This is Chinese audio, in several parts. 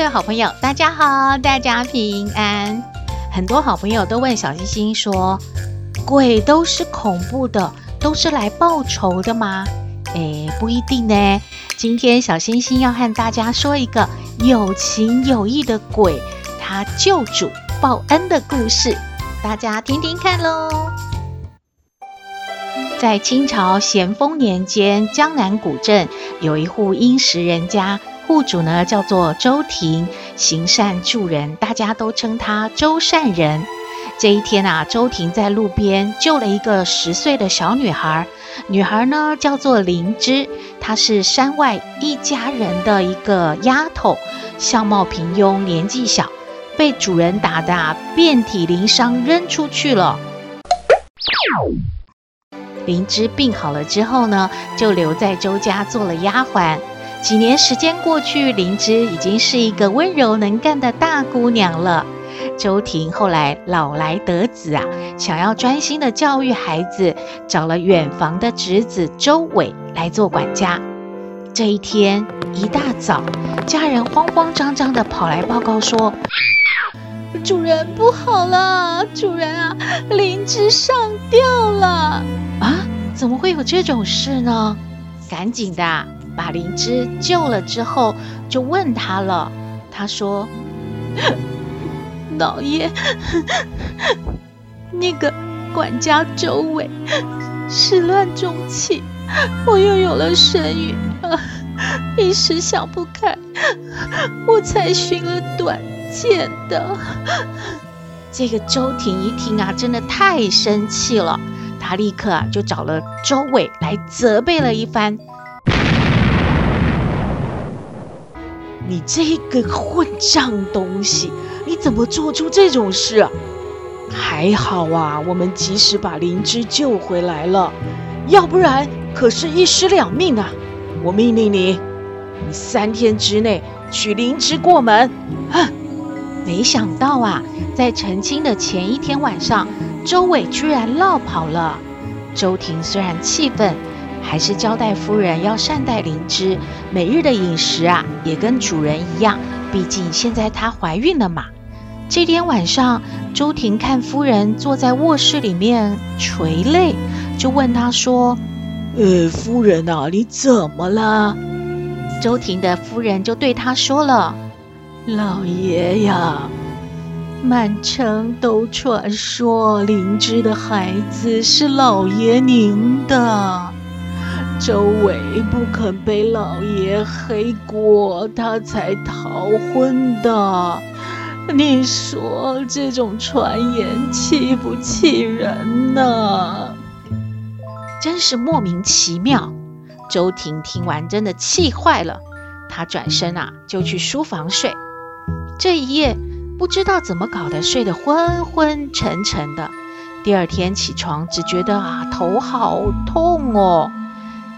Hello，各位好朋友，大家好，大家平安。很多好朋友都问小星星说：“鬼都是恐怖的，都是来报仇的吗？”诶，不一定呢。今天小星星要和大家说一个有情有义的鬼，他救主报恩的故事，大家听听看喽。在清朝咸丰年间，江南古镇有一户殷实人家。户主呢，叫做周婷，行善助人，大家都称他周善人。这一天啊，周婷在路边救了一个十岁的小女孩，女孩呢叫做灵芝，她是山外一家人的一个丫头，相貌平庸，年纪小，被主人打得遍体鳞伤，扔出去了。灵芝病好了之后呢，就留在周家做了丫鬟。几年时间过去，灵芝已经是一个温柔能干的大姑娘了。周婷后来老来得子啊，想要专心的教育孩子，找了远房的侄子周伟来做管家。这一天一大早，家人慌慌张张的跑来报告说：“主人不好了，主人啊，灵芝上吊了！啊，怎么会有这种事呢？赶紧的！”把灵芝救了之后，就问他了。他说：“老爷，那个管家周伟始乱终弃，我又有了身孕，一时想不开，我才寻了短见的。”这个周婷一听啊，真的太生气了，他立刻啊就找了周伟来责备了一番。你这个混账东西，你怎么做出这种事？还好啊，我们及时把灵芝救回来了，要不然可是一尸两命啊！我命令你，你三天之内娶灵芝过门。哼！没想到啊，在成亲的前一天晚上，周伟居然落跑了。周婷虽然气愤。还是交代夫人要善待灵芝，每日的饮食啊也跟主人一样，毕竟现在她怀孕了嘛。这天晚上，周婷看夫人坐在卧室里面垂泪，就问她说：“呃，夫人啊，你怎么了？”周婷的夫人就对他说了：“老爷呀，满城都传说灵芝的孩子是老爷您的。”周伟不肯背老爷黑锅，他才逃婚的。你说这种传言气不气人呢？真是莫名其妙。周婷听完真的气坏了，她转身啊就去书房睡。这一夜不知道怎么搞的，睡得昏昏沉沉的。第二天起床，只觉得啊头好痛哦。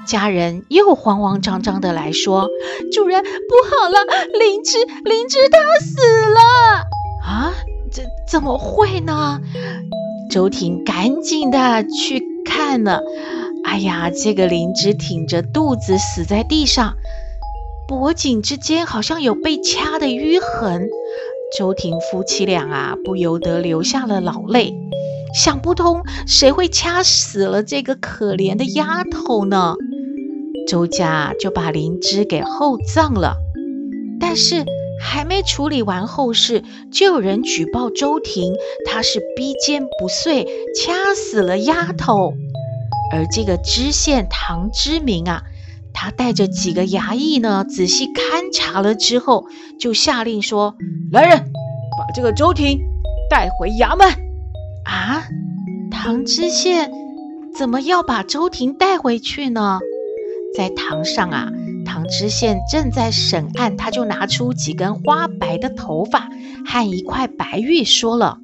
家人又慌慌张张的来说：“主人不好了，灵芝，灵芝她死了！”啊，这怎么会呢？周婷赶紧的去看了。哎呀，这个灵芝挺着肚子死在地上，脖颈之间好像有被掐的淤痕。周婷夫妻俩啊，不由得流下了老泪，想不通谁会掐死了这个可怜的丫头呢？周家就把灵芝给厚葬了，但是还没处理完后事，就有人举报周婷，她是逼奸不遂，掐死了丫头。而这个知县唐之明啊，他带着几个衙役呢，仔细勘察了之后，就下令说：“来人，把这个周婷带回衙门。”啊，唐知县怎么要把周婷带回去呢？在堂上啊，唐知县正在审案，他就拿出几根花白的头发和一块白玉，说了：“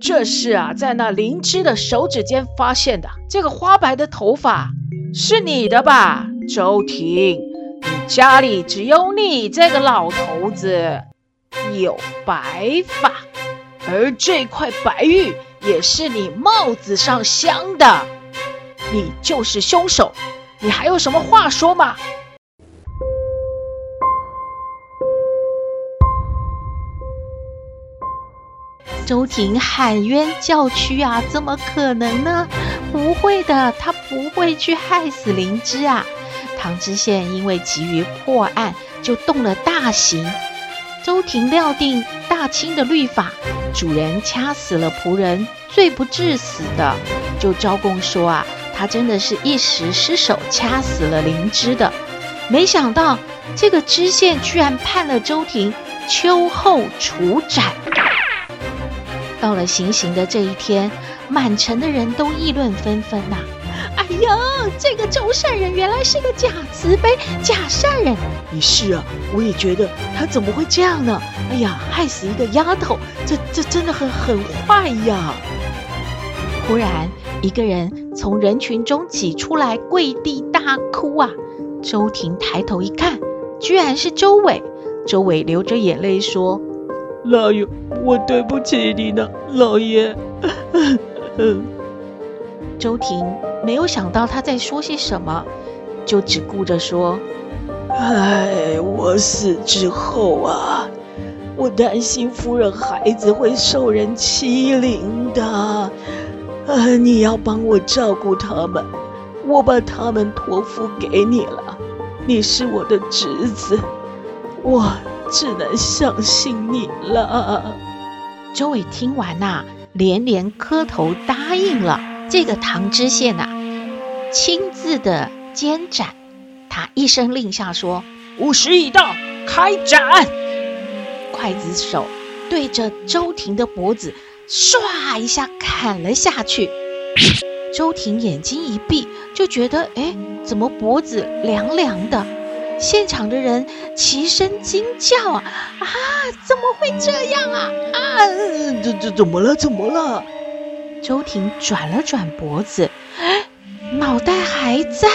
这是啊，在那灵芝的手指间发现的。这个花白的头发是你的吧，周婷？你家里只有你这个老头子有白发，而这块白玉也是你帽子上镶的，你就是凶手。”你还有什么话说吗？周婷喊冤叫屈啊，怎么可能呢？不会的，他不会去害死灵芝啊。唐知县因为急于破案，就动了大刑。周婷料定大清的律法，主人掐死了仆人，罪不至死的，就招供说啊。他真的是一时失手掐死了灵芝的，没想到这个知县居然判了周婷秋后处斩。到了行刑的这一天，满城的人都议论纷纷呐、啊！哎呀，这个周善人原来是个假慈悲、假善人。也是啊，我也觉得他怎么会这样呢？哎呀，害死一个丫头，这这真的很很坏呀！忽然，一个人从人群中挤出来，跪地大哭啊！周婷抬头一看，居然是周伟。周伟流着眼泪说：“老爷，我对不起你呢，老爷。”周婷没有想到他在说些什么，就只顾着说：“哎，我死之后啊，我担心夫人孩子会受人欺凌的。”呃，你要帮我照顾他们，我把他们托付给你了。你是我的侄子，我只能相信你了。周伟听完呐、啊，连连磕头答应了。这个唐知县呐、啊，亲自的监斩，他一声令下说：“午时已到，开斩！”刽子手对着周婷的脖子。唰一下砍了下去，周婷眼睛一闭，就觉得哎，怎么脖子凉凉的？现场的人齐声惊叫啊啊！怎么会这样啊啊！这这怎么了？怎么了？周婷转了转脖子，脑袋还在。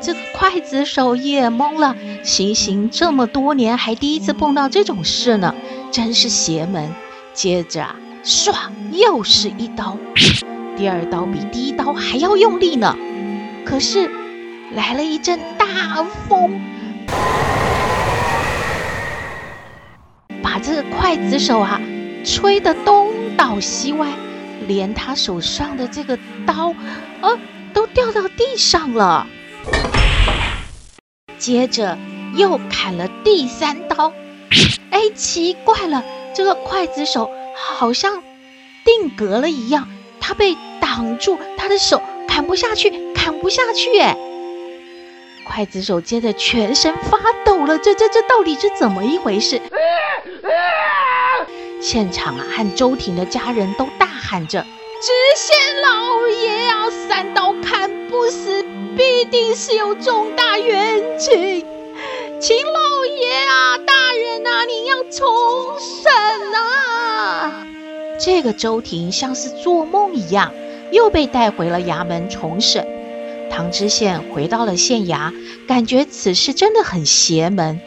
这个刽子手也懵了，行刑这么多年，还第一次碰到这种事呢，真是邪门。接着啊。唰，又是一刀，第二刀比第一刀还要用力呢。可是来了一阵大风，把这个刽子手啊吹得东倒西歪，连他手上的这个刀，呃，都掉到地上了。接着又砍了第三刀，哎，奇怪了，这个刽子手。好像定格了一样，他被挡住，他的手砍不下去，砍不下去。哎，刽子手接着全身发抖了，这这这到底是怎么一回事？现场啊，和周婷的家人都大喊着：“知县老爷啊，三刀砍不死，必定是有重大冤情，秦老爷啊，大人啊，你要重审啊！”这个周廷像是做梦一样，又被带回了衙门重审。唐知县回到了县衙，感觉此事真的很邪门。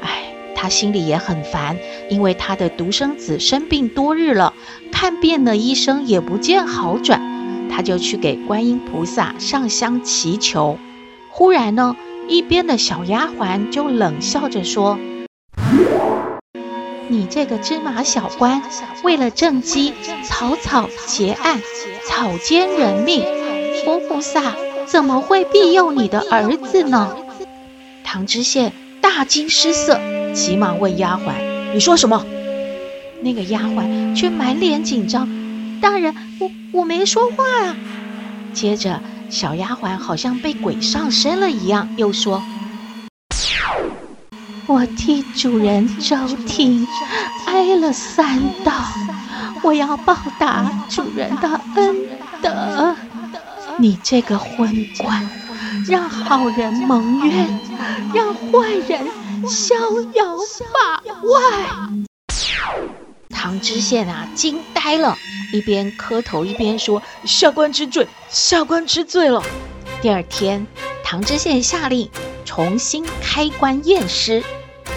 哎，他心里也很烦，因为他的独生子生病多日了，看遍了医生也不见好转，他就去给观音菩萨上香祈求。忽然呢，一边的小丫鬟就冷笑着说。你这个芝麻小官，为了政绩，草草结案，草菅人命，佛菩萨怎么会庇佑你的儿子呢？唐知县大惊失色，急忙问丫鬟：“你说什么？”那个丫鬟却满脸紧张：“大人，我我没说话啊。”接着，小丫鬟好像被鬼上身了一样，又说。我替主人周廷挨了三刀，我要报答主人的恩德。你这个昏官，让好人蒙冤，让坏人逍遥法外。唐知县啊，惊呆了，一边磕头一边说：“下官知罪，下官知罪了。”第二天，唐知县下令重新开棺验尸，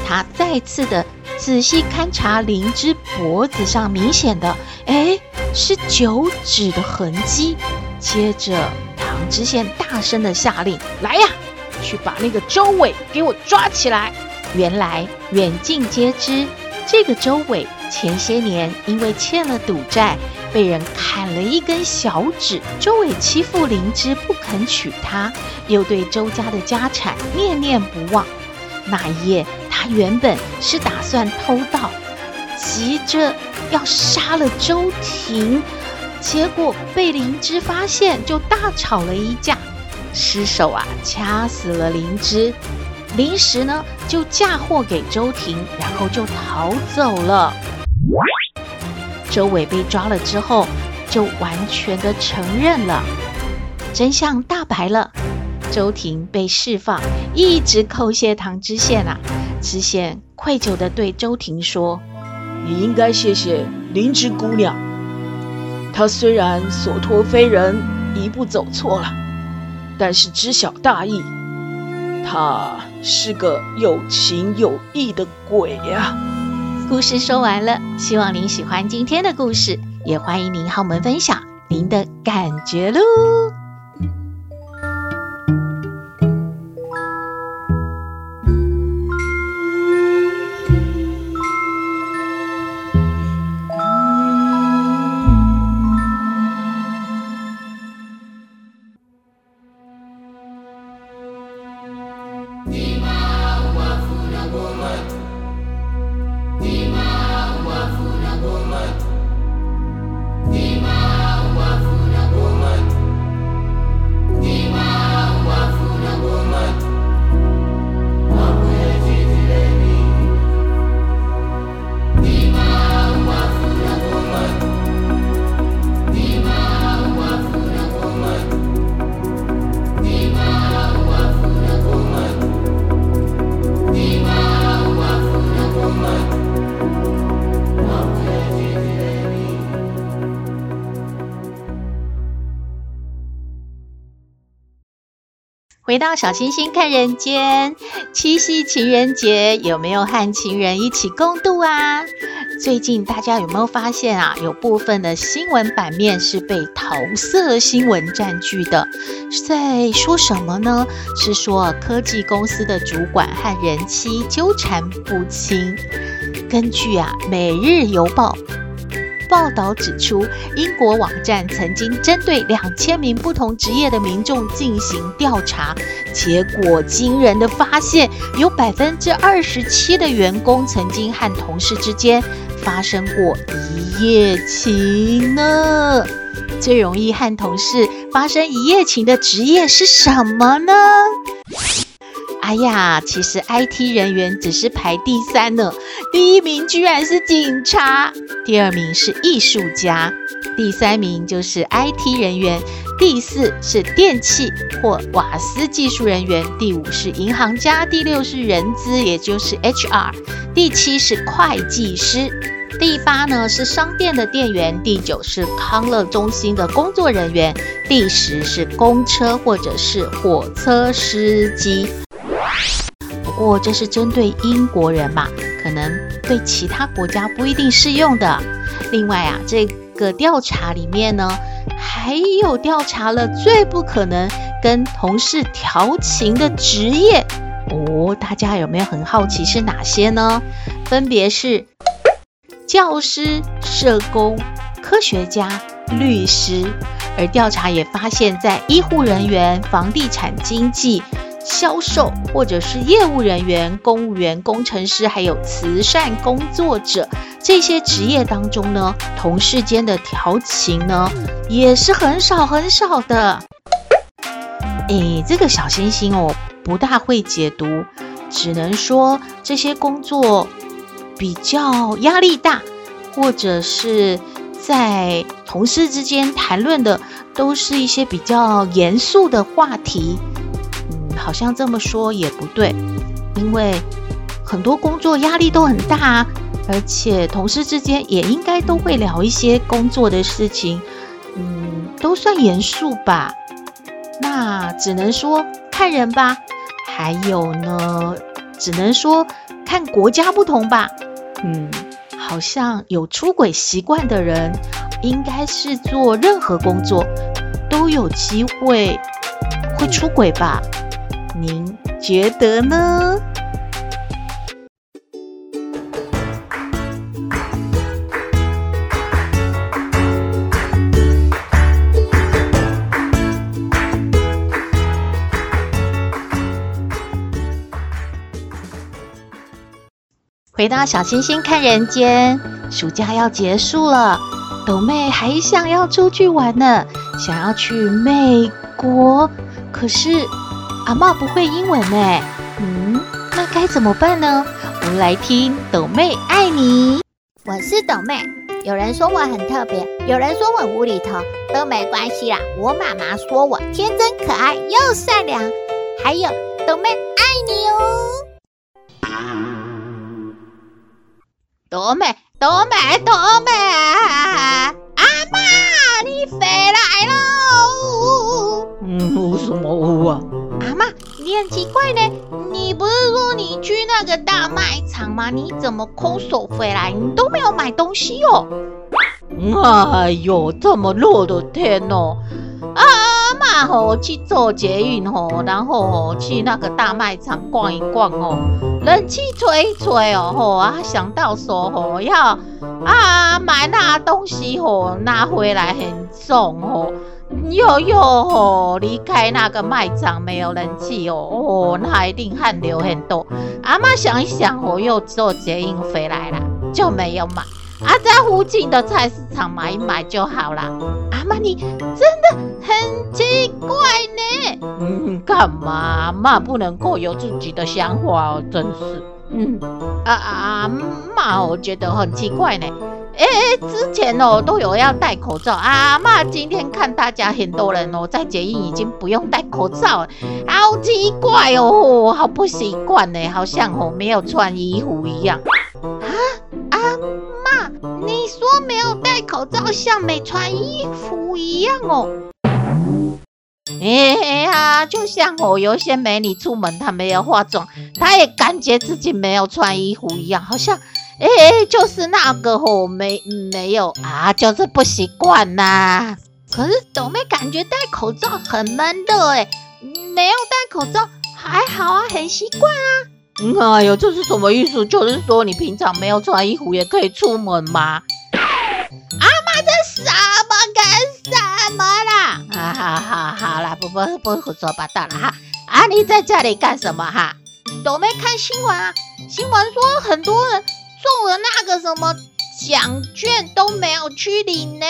他再次的仔细勘察灵芝脖子上明显的，哎，是九指的痕迹。接着，唐知县大声的下令：“来呀，去把那个周伟给我抓起来！”原来，远近皆知，这个周伟前些年因为欠了赌债。被人砍了一根小指，周伟欺负灵芝不肯娶她，又对周家的家产念念不忘。那一夜，他原本是打算偷盗，急着要杀了周婷，结果被灵芝发现，就大吵了一架，失手啊掐死了灵芝，临时呢就嫁祸给周婷，然后就逃走了。周伟被抓了之后，就完全的承认了，真相大白了。周婷被释放，一直叩谢唐知县啊。知县愧疚的对周婷说：“你应该谢谢灵芝姑娘，她虽然所托非人，一步走错了，但是知晓大义，她是个有情有义的鬼呀。”故事说完了，希望您喜欢今天的故事，也欢迎您和我们分享您的感觉喽。回到小星星看人间，七夕情人节有没有和情人一起共度啊？最近大家有没有发现啊？有部分的新闻版面是被桃色新闻占据的，在说什么呢？是说科技公司的主管和人妻纠缠不清。根据啊《每日邮报》。报道指出，英国网站曾经针对两千名不同职业的民众进行调查，结果惊人的发现，有百分之二十七的员工曾经和同事之间发生过一夜情呢。最容易和同事发生一夜情的职业是什么呢？哎呀，其实 IT 人员只是排第三呢，第一名居然是警察，第二名是艺术家，第三名就是 IT 人员，第四是电器或瓦斯技术人员，第五是银行家，第六是人资，也就是 HR，第七是会计师，第八呢是商店的店员，第九是康乐中心的工作人员，第十是公车或者是火车司机。不过这是针对英国人嘛，可能对其他国家不一定适用的。另外啊，这个调查里面呢，还有调查了最不可能跟同事调情的职业哦，大家有没有很好奇是哪些呢？分别是教师、社工、科学家、律师。而调查也发现，在医护人员、房地产经纪。销售或者是业务人员、公务员、工程师，还有慈善工作者这些职业当中呢，同事间的调情呢也是很少很少的。诶，这个小星星哦，不大会解读，只能说这些工作比较压力大，或者是在同事之间谈论的都是一些比较严肃的话题。好像这么说也不对，因为很多工作压力都很大啊，而且同事之间也应该都会聊一些工作的事情，嗯，都算严肃吧。那只能说看人吧，还有呢，只能说看国家不同吧。嗯，好像有出轨习惯的人，应该是做任何工作都有机会会出轨吧？觉得呢？回到小星星看人间，暑假要结束了，斗妹还想要出去玩呢，想要去美国。可是阿嬷不会英文呢，嗯，那该怎么办呢？我们来听抖妹爱你。我是抖妹，有人说我很特别，有人说我无厘头，都没关系啦。我妈妈说我天真可爱又善良，还有抖妹爱你哦。斗妹，斗妹，斗妹，阿嬷，你回来喽。嗯，有什么有啊？你不是说你去那个大卖场吗？你怎么空手回来？你都没有买东西哦。哎呦，这么热的天哦！啊，嘛吼，去坐捷运吼，然后去那个大卖场逛一逛哦，冷气吹一吹哦吼啊，想到说吼要啊买那东西吼拿回来很重哦，哟哟吼离开那个卖场没有人气哦哦，那一定汗流很多。阿嬷想一想哦，又坐捷运回来了，就没有买。啊，在附近的菜市场买一买就好了。阿嬷，你真的很奇怪呢。嗯，干嘛？妈不能够有自己的想法哦，真是。嗯，啊啊妈，我觉得很奇怪呢。哎、欸，之前哦都有要戴口罩，阿嬷今天看大家很多人哦在捷运已经不用戴口罩，好奇怪哦，好不习惯呢，好像哦没有穿衣服一样。啊，阿嬷，你说没有戴口罩像没穿衣服一样哦？哎呀，就像哦，有些美女出门她没有化妆，她也感觉自己没有穿衣服一样，好像哎，就是那个哦，没没有啊，就是不习惯呐。可是斗妹感觉戴口罩很闷的哎，没有戴口罩还好啊，很习惯啊。嗯，哎呦，这是什么意思？就是说你平常没有穿衣服也可以出门吗？阿妈，这什么跟什么啦？啊哈哈，好啦，不不不胡说八道了哈。啊，你在家里干什么哈？都没看新闻啊？新闻说很多人中了那个什么奖券都没有去领呢。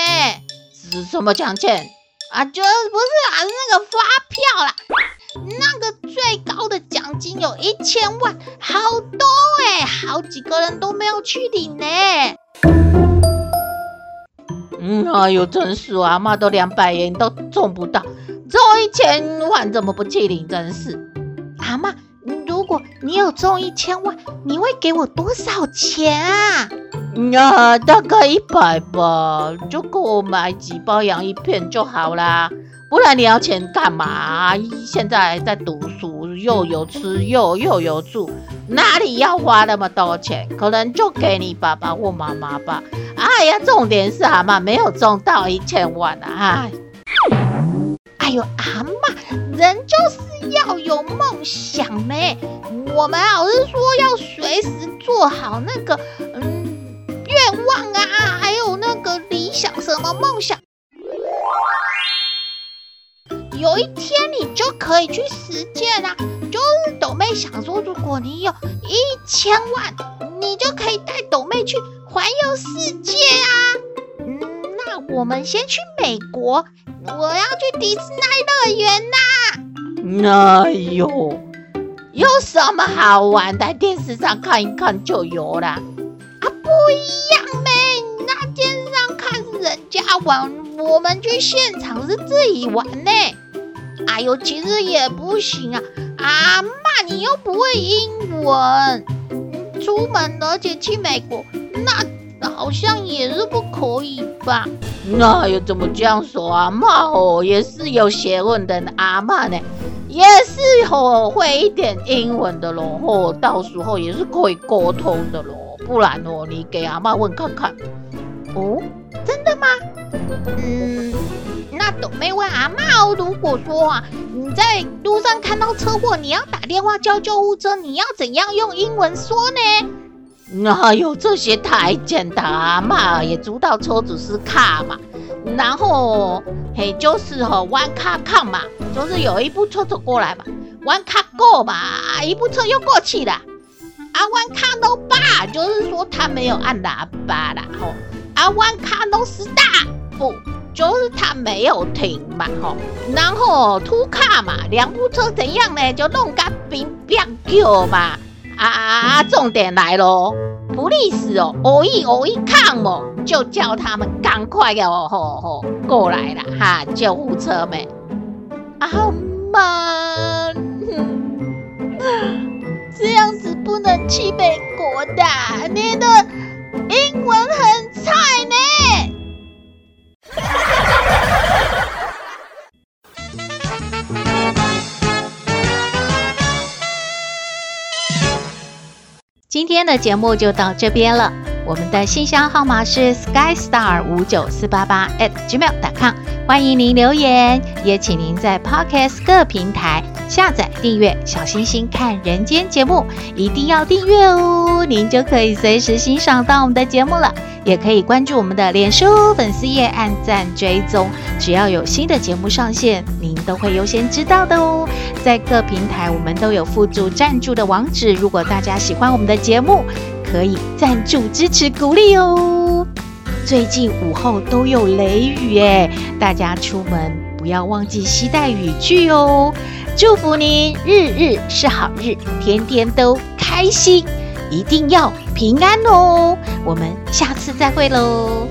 是什么奖券？啊，就不是啊，是那个发票啦。那个最高的奖金有一千万，好多哎，好几个人都没有去领呢。嗯，哎呦，真是啊，妈都两百元都中不到，中一千万怎么不去领？真是，阿嬷，如果你有中一千万，你会给我多少钱啊？啊，大概一百吧，就够我买几包洋芋片就好啦。不然你要钱干嘛？现在在读书，又有吃又又有住，哪里要花那么多钱？可能就给你爸爸或妈妈吧。哎呀，重点是阿嬷没有中到一千万啊！哎，哎呦，阿妈，人就是要有梦想呗。我们老师说要随时做好那个嗯愿望啊，还有那个理想，什么梦想？有一天你就可以去实践啦、啊。就是斗妹想说，如果你有一千万，你就可以带斗妹去环游世界啊。嗯，那我们先去美国，我要去迪士尼乐园呐。哎呦，有什么好玩的？电视上看一看就有了。啊，不一样呗。那电视上看是人家玩，我们去现场是自己玩呢。哎呦，其实也不行啊！啊，骂，你又不会英文，出门而且去美国，那好像也是不可以吧？那又怎么这样说啊？阿嬷哦，也是有学问的阿嬷呢，也是哦会一点英文的咯，哦，到时候也是可以沟通的咯。不然哦，你给阿嬷问看看。哦，真的吗？嗯，那斗妹问阿嬷哦，如果说啊，你在路上看到车祸，你要打电话叫救护车，你要怎样用英文说呢？哪有这些太简单，嘛也知道车子是卡嘛，然后嘿就是吼 one car come 嘛，就是有一部车走过来嘛，one car go 嘛，一部车又过去了，啊 one car no 吧，就是说他没有按喇叭啦，吼。啊，one car no stop，不，就是他没有停嘛，吼，然后 two car 嘛，两部车怎样呢？就弄个冰冰叫嘛，啊啊啊，重点来咯，police 哦，偶一偶一 come 哦，就叫他们赶快哦，吼吼过来了哈，救护车们，阿妈，这样子不能去美国的，你的英文很。菜呢？今天的节目就到这边了。我们的信箱号码是 skystar 五九四八八 at gmail.com，欢迎您留言，也请您在 Podcast 各平台下载订阅小星星看人间节目，一定要订阅哦，您就可以随时欣赏到我们的节目了。也可以关注我们的脸书粉丝页，按赞追踪，只要有新的节目上线，您都会优先知道的哦。在各平台我们都有附注赞助的网址，如果大家喜欢我们的节目，可以赞助支持鼓励哦。最近午后都有雷雨诶，大家出门不要忘记携带雨具哦。祝福您日日是好日，天天都开心。一定要平安哦！我们下次再会喽。